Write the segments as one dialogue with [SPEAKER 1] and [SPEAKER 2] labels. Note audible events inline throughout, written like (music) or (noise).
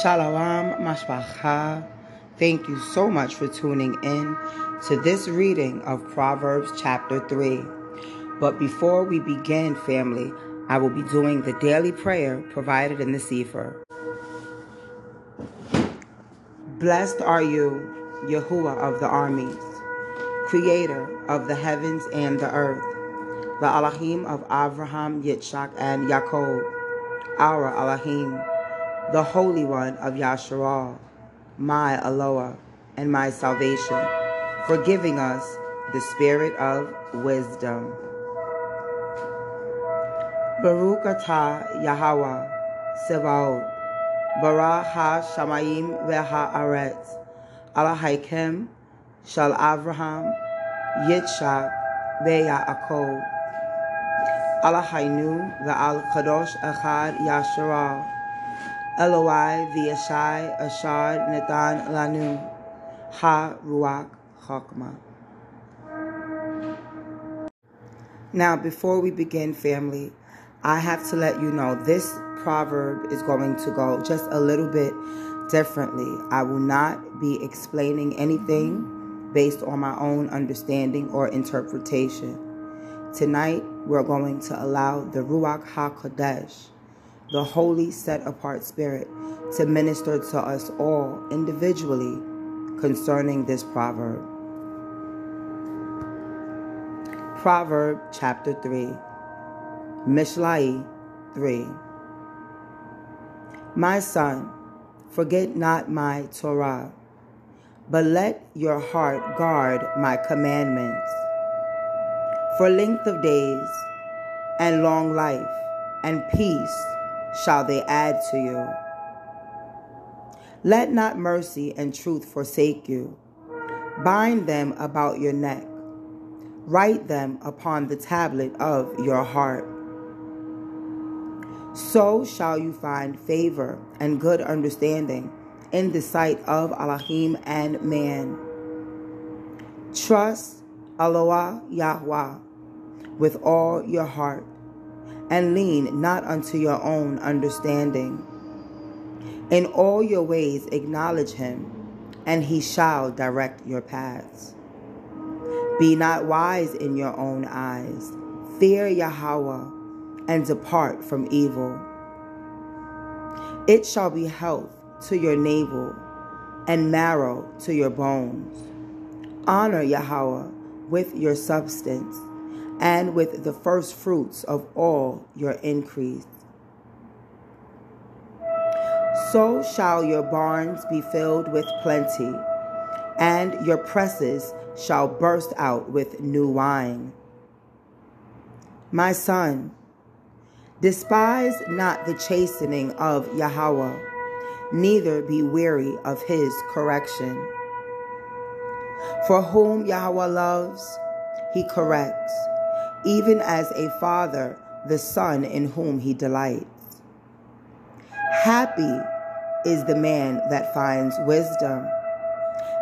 [SPEAKER 1] Shalom Mashpacha. Thank you so much for tuning in to this reading of Proverbs chapter 3. But before we begin, family, I will be doing the daily prayer provided in the Sefer. Blessed are you, Yahuwah of the armies, creator of the heavens and the earth, the Elohim of Abraham, Yitzchak, and Yaakov, our Elohim the Holy One of Yasharal, my Aloha and my salvation, for giving us the spirit of wisdom. Baruch atah Yahweh Sevaot, Barah ha Shamayim veha Aretz, Alahaikem Shal Avraham, Yitzchak ve'Yaakov, Alahainu ve'al Kadosh Echad Yasharal, Eloi ashad lanu ha ruach. Now, before we begin, family, I have to let you know this proverb is going to go just a little bit differently. I will not be explaining anything based on my own understanding or interpretation. Tonight, we're going to allow the Ruach HaKodesh the holy set apart spirit to minister to us all individually concerning this proverb. Proverb chapter 3, Mishlai 3. My son, forget not my Torah, but let your heart guard my commandments. For length of days and long life and peace shall they add to you. Let not mercy and truth forsake you. Bind them about your neck. Write them upon the tablet of your heart. So shall you find favor and good understanding in the sight of Elohim and man. Trust Aloha Yahweh with all your heart and lean not unto your own understanding. In all your ways acknowledge him, and he shall direct your paths. Be not wise in your own eyes. Fear Yahweh, and depart from evil. It shall be health to your navel, and marrow to your bones. Honor Yahweh with your substance and with the first fruits of all your increase. So shall your barns be filled with plenty, and your presses shall burst out with new wine. My son, despise not the chastening of Yahweh, neither be weary of his correction. For whom Yahweh loves, he corrects even as a father the son in whom he delights. Happy is the man that finds wisdom,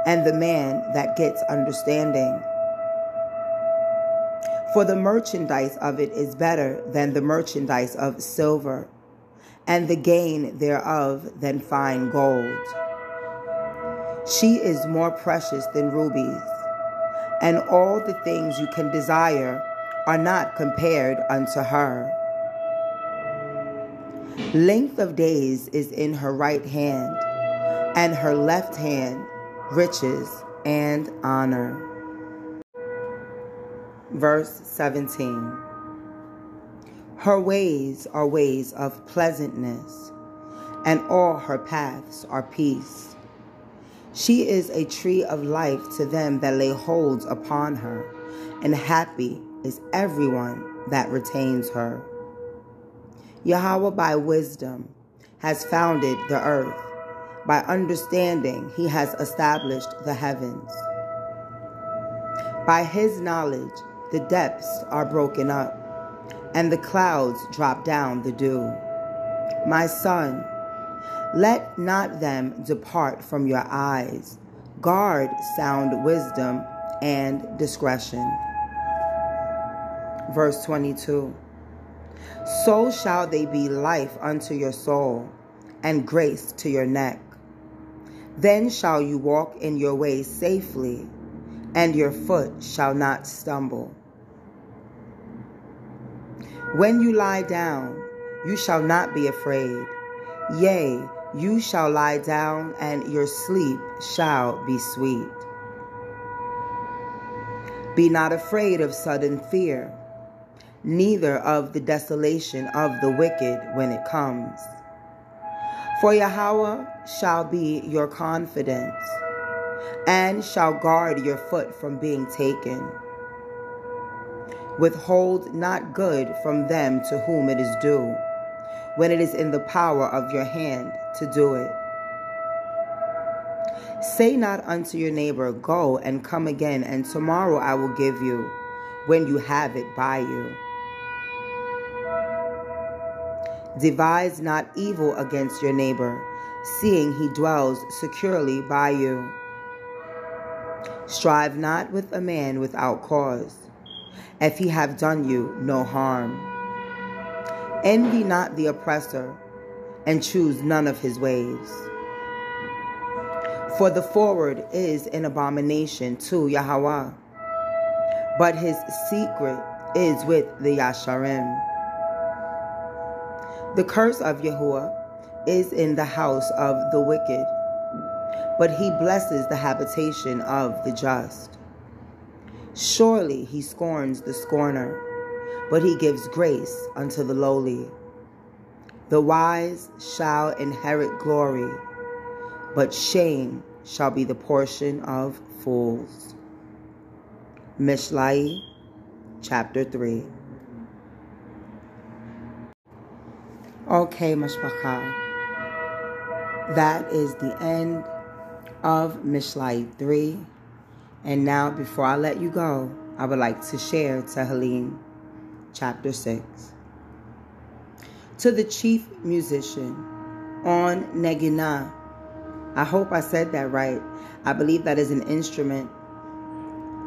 [SPEAKER 1] and the man that gets understanding. For the merchandise of it is better than the merchandise of silver, and the gain thereof than fine gold. She is more precious than rubies, and all the things you can desire are not compared unto her. Length of days is in her right hand, and her left hand riches and honor. Verse 17 Her ways are ways of pleasantness, and all her paths are peace. She is a tree of life to them that lay hold upon her, and happy is everyone that retains her. Yahweh, by wisdom, has founded the earth. By understanding, he has established the heavens. By his knowledge, the depths are broken up, and the clouds drop down the dew. My son, let not them depart from your eyes. Guard sound wisdom and discretion verse 22. so shall they be life unto your soul and grace to your neck. Then shall you walk in your ways safely, and your foot shall not stumble. When you lie down, you shall not be afraid. Yea, you shall lie down, and your sleep shall be sweet. Be not afraid of sudden fear, neither of the desolation of the wicked when it comes. For Yahweh shall be your confidence, and shall guard your foot from being taken. Withhold not good from them to whom it is due, when it is in the power of your hand to do it. Say not unto your neighbor, Go and come again, and tomorrow I will give you, when you have it by you. Devise not evil against your neighbor, seeing he dwells securely by you. Strive not with a man without cause, if he have done you no harm. Envy not the oppressor, and choose none of his ways. For the forward is an abomination to Yahweh, but his secret is with the Yasharim. The curse of Yahuwah is in the house of the wicked, but he blesses the habitation of the just. Surely he scorns the scorner, but he gives grace unto the lowly. The wise shall inherit glory, but shame shall be the portion of fools. Mishlai, chapter 3. Okay, Mashpacha. That is the end of Mishlai 3. And now, before I let you go, I would like to share Tehillim, chapter 6. To the chief musician on Neginah. I hope I said that right. I believe that is an instrument.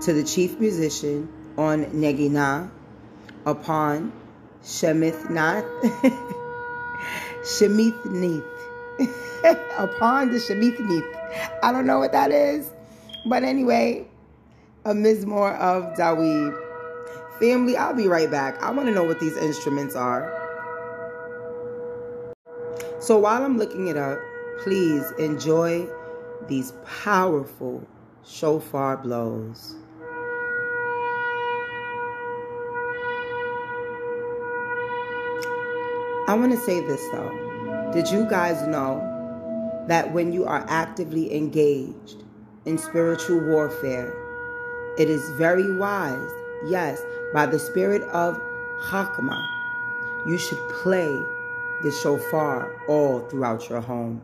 [SPEAKER 1] To the chief musician on Neginah upon Shemithnath. (laughs) Shemithnith. (laughs) Upon the Shemithnith. I don't know what that is. But anyway, a Mizmor of Dawid. Family, I'll be right back. I want to know what these instruments are. So while I'm looking it up, please enjoy these powerful shofar blows. I want to say this though. Did you guys know that when you are actively engaged in spiritual warfare, it is very wise, yes, by the spirit of Hakma, you should play the shofar all throughout your home.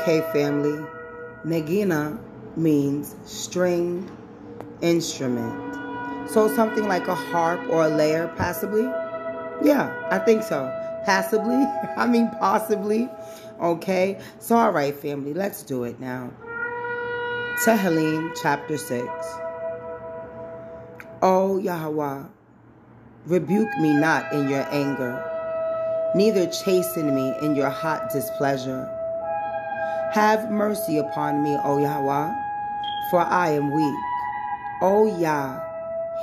[SPEAKER 1] Okay, family. Negina means stringed instrument. So something like a harp or a lyre, possibly? Yeah, I think so. Possibly? (laughs) I mean, possibly. Okay? So, all right, family, let's do it now. Tehillim, chapter 6. O Yahweh, rebuke me not in your anger, neither chasten me in your hot displeasure. Have mercy upon me, O Yahweh, for I am weak. O Yah,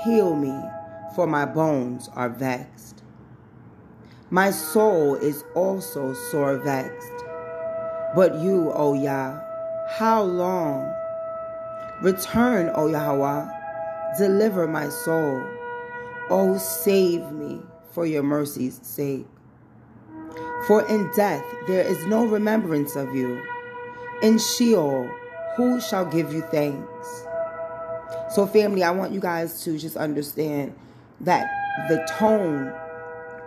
[SPEAKER 1] heal me, for my bones are vexed. My soul is also sore vexed. But you, O Yah, how long? Return, O Yahweh, deliver my soul. O save me for your mercy's sake. For in death there is no remembrance of you. In Sheol, who shall give you thanks? So, family, I want you guys to just understand that the tone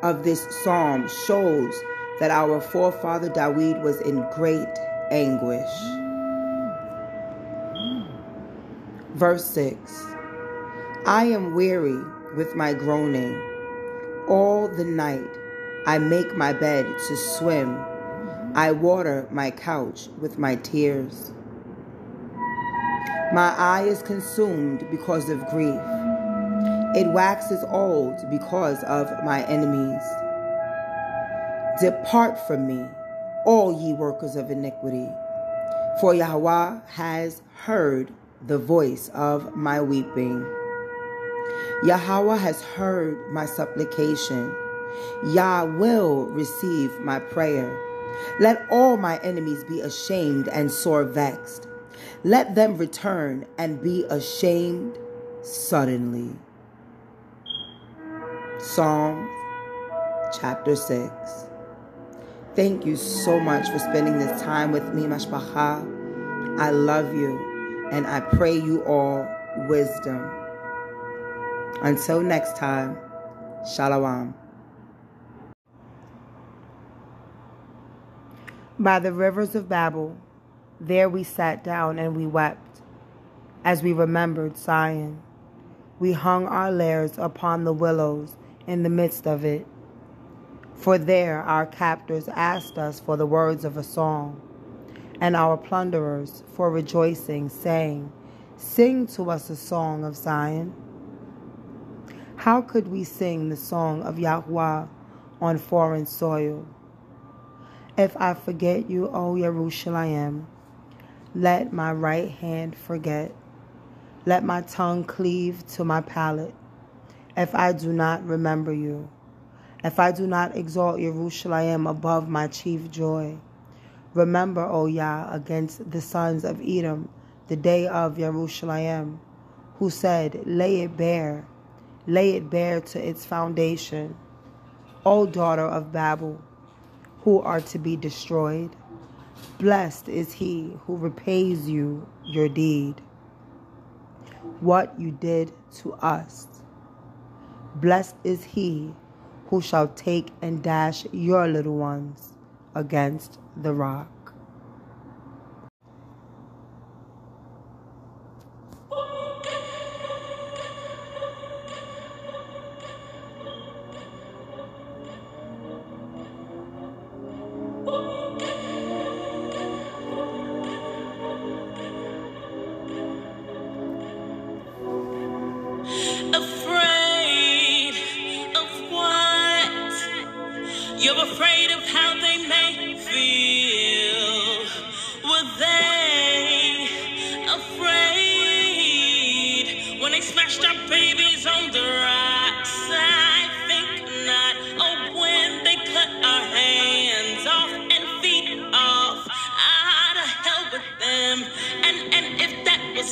[SPEAKER 1] of this psalm shows that our forefather David was in great anguish. Verse 6 I am weary with my groaning. All the night I make my bed to swim. I water my couch with my tears. My eye is consumed because of grief. It waxes old because of my enemies. Depart from me, all ye workers of iniquity, for Yahweh has heard the voice of my weeping. Yahweh has heard my supplication. Yah will receive my prayer. Let all my enemies be ashamed and sore vexed. Let them return and be ashamed suddenly. Psalm chapter 6. Thank you so much for spending this time with me, Mashpacha. I love you and I pray you all wisdom. Until next time, Shalom. By the rivers of Babel, there we sat down and we wept, as we remembered Zion. We hung our lairs upon the willows in the midst of it. For there our captors asked us for the words of a song, and our plunderers for rejoicing, saying, Sing to us a song of Zion. How could we sing the song of Yahweh on foreign soil? If I forget you, O Yerushalayim, let my right hand forget. Let my tongue cleave to my palate. If I do not remember you, if I do not exalt Yerushalayim above my chief joy. Remember, O Yah, against the sons of Edom, the day of Yerushalayim, who said, Lay it bare, lay it bare to its foundation. O daughter of Babel, who are to be destroyed. Blessed is he who repays you your deed, what you did to us. Blessed is he who shall take and dash your little ones against the rock.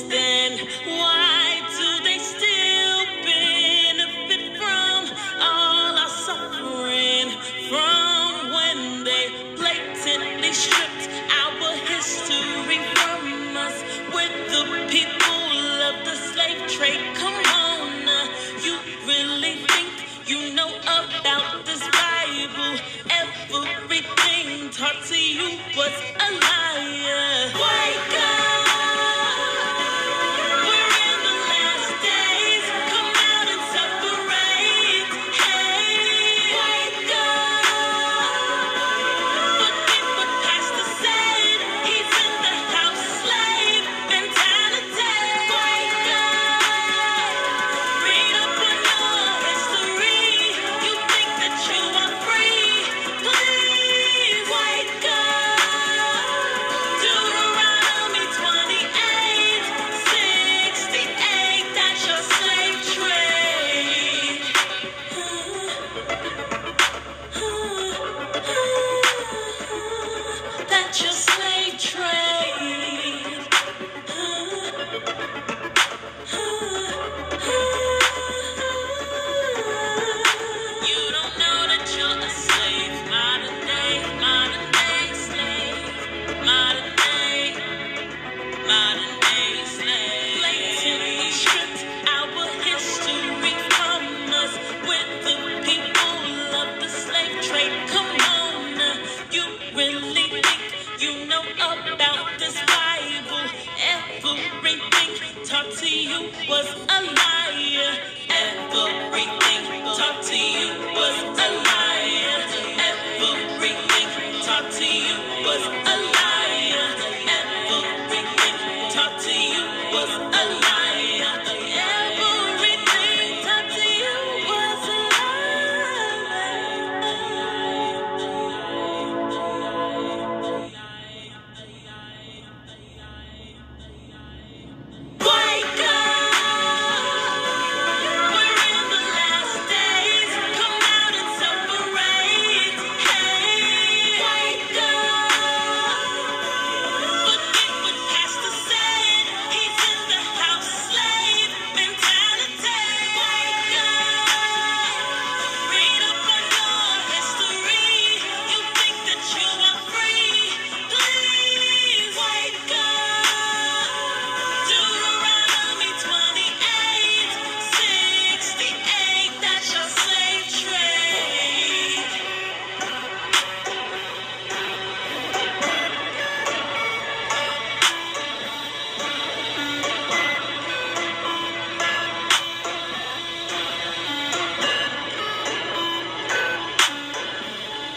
[SPEAKER 2] Then, why